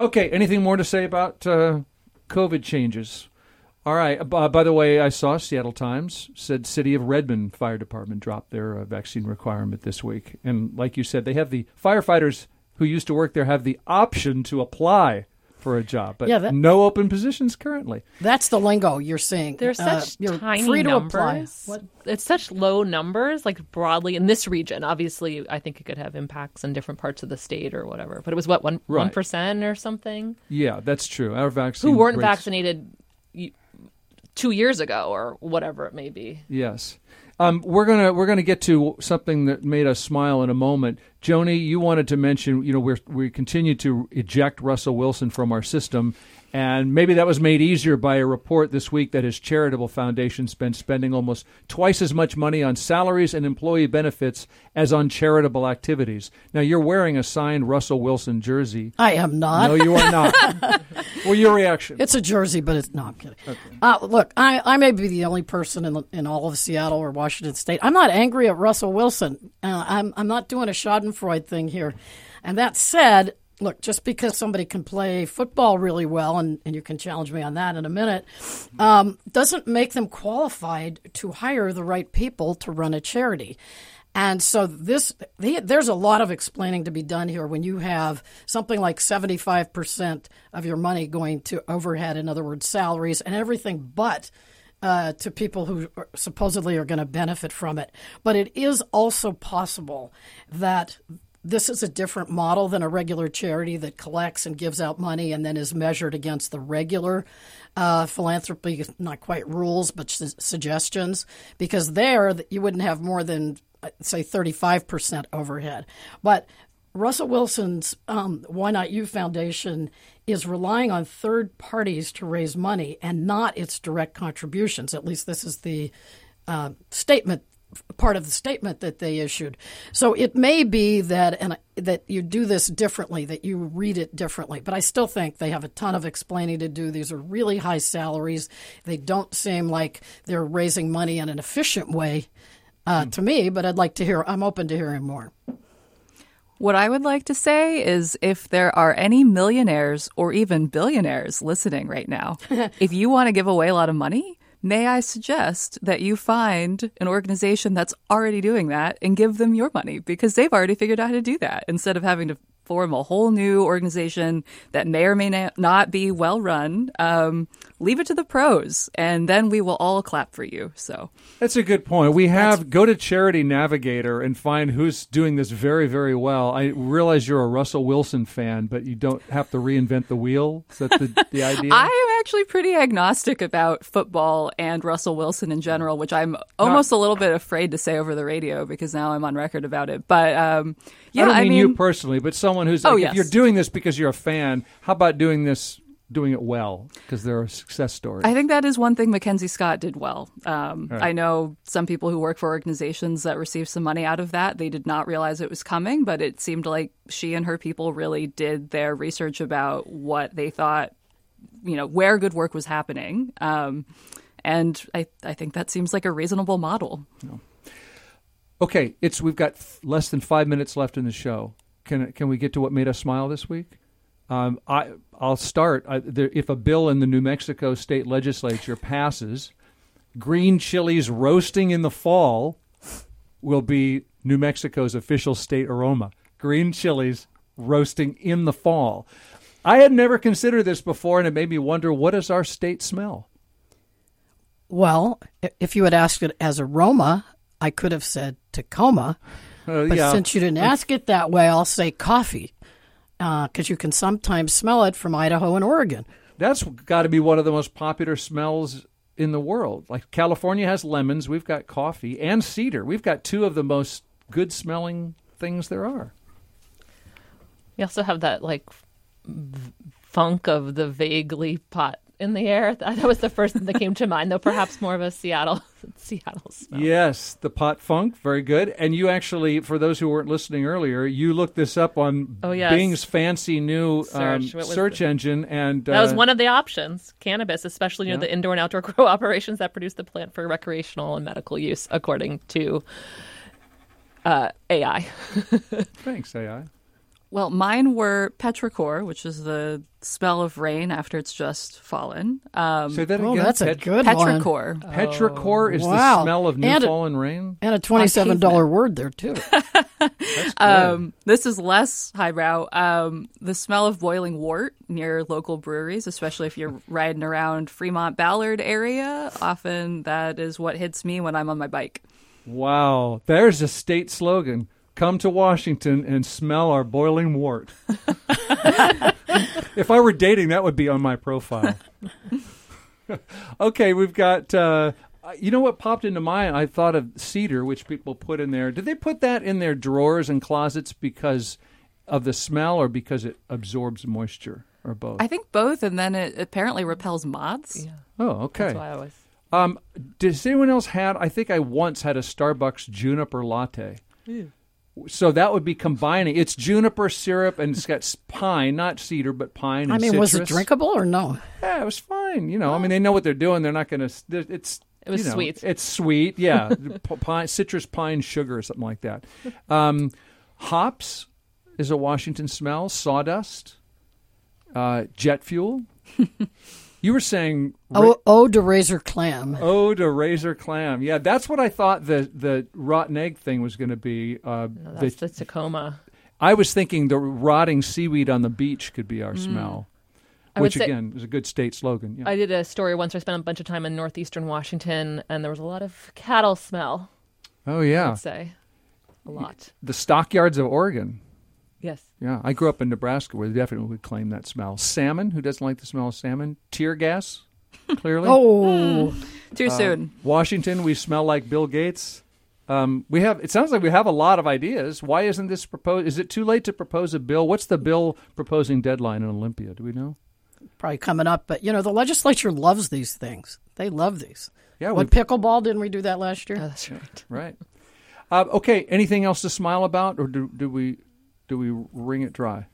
Okay, anything more to say about uh, COVID changes? All right. Uh, by the way, I saw Seattle Times said City of Redmond Fire Department dropped their uh, vaccine requirement this week, and like you said, they have the firefighters who used to work there have the option to apply for a job, but yeah, that, no open positions currently.
That's the lingo you're seeing.
There's uh, such tiny numbers. To apply. What? It's such low numbers, like broadly in this region. Obviously, I think it could have impacts in different parts of the state or whatever. But it was what one one right. or something.
Yeah, that's true. Our vaccine
who weren't
rates...
vaccinated two years ago or whatever it may be.
Yes. Um, we're gonna we're gonna get to something that made us smile in a moment. Joni, you wanted to mention, you know, we we continue to eject Russell Wilson from our system, and maybe that was made easier by a report this week that his charitable foundation's been spending almost twice as much money on salaries and employee benefits as on charitable activities. Now, you're wearing a signed Russell Wilson jersey.
I am not.
No, you are not. *laughs* well, your reaction?
It's a jersey, but it's no. I'm kidding. Okay. Uh, look, I, I may be the only person in, in all of Seattle or Washington State. I'm not angry at Russell Wilson. Uh, I'm I'm not doing a Schadenfreude thing here. And that said, look, just because somebody can play football really well, and, and you can challenge me on that in a minute, um, doesn't make them qualified to hire the right people to run a charity. And so this, there's a lot of explaining to be done here when you have something like 75% of your money going to overhead, in other words, salaries and everything but uh, to people who supposedly are going to benefit from it. But it is also possible that this is a different model than a regular charity that collects and gives out money and then is measured against the regular uh, philanthropy, not quite rules, but su- suggestions, because there you wouldn't have more than, uh, say, 35% overhead. But Russell Wilson's um, Why Not You Foundation is relying on third parties to raise money and not its direct contributions. At least this is the uh, statement part of the statement that they issued. So it may be that and that you do this differently, that you read it differently. But I still think they have a ton of explaining to do. These are really high salaries. They don't seem like they're raising money in an efficient way uh, mm. to me. But I'd like to hear. I'm open to hearing more.
What I would like to say is if there are any millionaires or even billionaires listening right now, *laughs* if you want to give away a lot of money, may I suggest that you find an organization that's already doing that and give them your money? Because they've already figured out how to do that instead of having to form a whole new organization that may or may not be well run. Um, leave it to the pros, and then we will all clap for you. So
that's a good point. We have that's... go to Charity Navigator and find who's doing this very, very well. I realize you're a Russell Wilson fan, but you don't have to reinvent the wheel. Is that the, the *laughs* idea?
I am actually pretty agnostic about football and Russell Wilson in general, which I'm almost not... a little bit afraid to say over the radio because now I'm on record about it. But um, yeah,
I don't mean,
I mean
you personally, but someone who's
oh,
like,
yes.
if you're doing this because you're a fan, how about doing this doing it well because they're a success story.
I think that is one thing Mackenzie Scott did well. Um, right. I know some people who work for organizations that received some money out of that. They did not realize it was coming, but it seemed like she and her people really did their research about what they thought, you know, where good work was happening. Um, and I, I think that seems like a reasonable model.
Okay, it's we've got less than five minutes left in the show. Can can we get to what made us smile this week? Um, I I'll start. I, there, if a bill in the New Mexico state legislature passes, green chilies roasting in the fall will be New Mexico's official state aroma. Green chilies roasting in the fall. I had never considered this before, and it made me wonder what does our state smell?
Well, if you had asked it as aroma, I could have said Tacoma. Uh, but yeah. since you didn't ask it that way, I'll say coffee because uh, you can sometimes smell it from Idaho and Oregon.
That's got to be one of the most popular smells in the world. Like California has lemons, we've got coffee and cedar. We've got two of the most good smelling things there are.
We also have that like funk of the vaguely pot in the air. *laughs* That was the first thing that came to mind, though perhaps more of a Seattle *laughs* Seattle smell.
Yes, the pot funk, very good. And you actually, for those who weren't listening earlier, you looked this up on
oh, yes.
Bing's fancy new um, search, search the... engine, and
uh, that was uh, one of the options: cannabis, especially you know the indoor and outdoor *laughs* grow operations that produce the plant for recreational and medical use, according to uh, AI.
Thanks, AI.
Well, mine were petrichor, which is the smell of rain after it's just fallen.
Um, Say that
oh,
again.
that's a good
petrichor.
one.
Petrichor oh, is wow. the smell of new and fallen
a,
rain,
and a twenty-seven dollar word there too. *laughs*
um, this is less highbrow. Um, the smell of boiling wort near local breweries, especially if you're riding around Fremont Ballard area. Often that is what hits me when I'm on my bike.
Wow, there's a state slogan come to Washington and smell our boiling wort. if I were dating, that would be on my profile. okay, we've got. Uh, you know what popped into mind? I thought of cedar, which people put in there. Did they put that in their drawers and closets because of the smell, or because it absorbs moisture, or both?
I think both, and then it apparently repels moths.
Yeah.
Oh, okay.
That's why I always.
Um, does anyone else had? I think I once had a Starbucks juniper latte. Ew. So that would be combining. It's juniper syrup and it's got pine, not cedar, but pine. And cedar. I
mean,
citrus.
was it drinkable or no?
Yeah, it was fine. You know, I mean, they know what they're doing. They're not going to. It's
it was
you know,
sweet.
It's sweet. Yeah, *laughs* pine, citrus, pine, sugar, or something like that. Um, hops is a Washington smell. Sawdust, uh, jet fuel. *laughs* You were saying
ra- oh, to razor clam.
Oh, to razor clam. Yeah, that's what I thought the the rotten egg thing was going to be. Uh,
no, that's the, the Tacoma.
I was thinking the rotting seaweed on the beach could be our mm. smell. Which again is a good state slogan. Yeah.
I did a story once. I spent a bunch of time in northeastern Washington, and there was a lot of cattle smell.
Oh yeah,
I'd say a lot.
The stockyards of Oregon.
Yes.
Yeah, I grew up in Nebraska where they definitely would claim that smell. Salmon, who doesn't like the smell of salmon? Tear gas, clearly. *laughs*
oh,
too uh, soon.
Washington, we smell like Bill Gates. Um, we have. It sounds like we have a lot of ideas. Why isn't this proposed? Is it too late to propose a bill? What's the bill proposing deadline in Olympia? Do we know?
probably coming up, but you know the legislature loves these things. They love these.
Yeah,
what pickleball didn't we do that last year?
Oh, that's right.
Right. Uh, okay. Anything else to smile about, or do, do we do we wring it dry?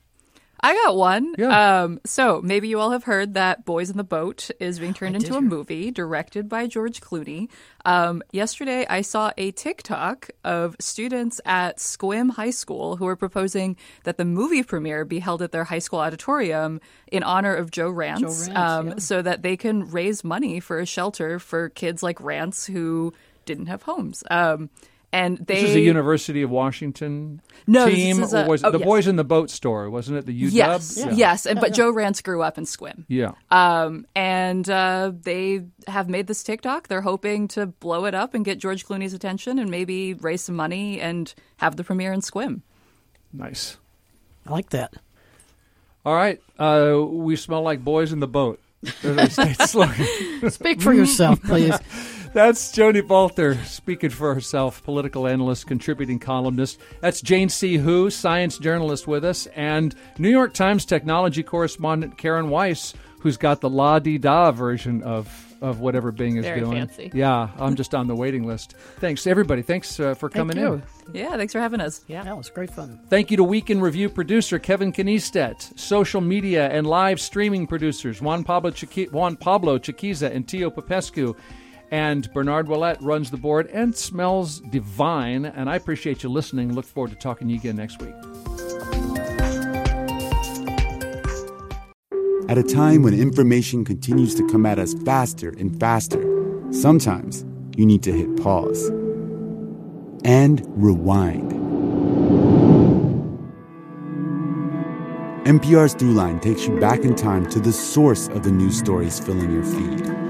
I got one.
Yeah.
Um, so maybe you all have heard that Boys in the Boat is being turned
I
into
did
a movie directed by George Clooney. Um, yesterday, I saw a TikTok of students at Sequim High School who were proposing that the movie premiere be held at their high school auditorium in honor of Joe Rantz,
Rantz,
um,
yeah.
so that they can raise money for a shelter for kids like Rantz who didn't have homes. Um, and they
This is a University of Washington
No, this
team,
is
or
a-
was it
oh,
the
yes.
Boys in the Boat store? Wasn't it the UW?
Yes,
Yeah.
yes, and but Joe Rantz grew up in Sequim.
Yeah.
Um, and uh, they have made this TikTok. They're hoping to blow it up and get George Clooney's attention and maybe raise some money and have the premiere in Sequim.
Nice.
I like that.
All right. Uh, we smell like boys in the boat. *laughs* There's our state slogan.
Speak for yourself, please. *laughs*
That's Joni Balter speaking for herself, political analyst, contributing columnist. That's Jane C. Hu, science journalist with us, and New York Times technology correspondent Karen Weise, who's got the la di da version of of whatever Bing is
Very
doing.
fancy.
Yeah, I'm just on the waiting list. Thanks, everybody. Thanks uh, for coming
Thank you.
in.
Yeah, thanks for having us.
Yeah.
That was great fun.
Thank you to Week in Review producer Kevin Kniestedt, social media and live streaming producers Juan Pablo, Chiqui- Juan Pablo Chiquiza and Tio Popescu. And Bernard Willett runs the board and smells divine. And I appreciate you listening. Look forward to talking to you again next week.
At a time when information continues to come at us faster and faster, sometimes you need to hit pause and rewind. NPR's Throughline takes you back in time to the source of the news stories filling your feed.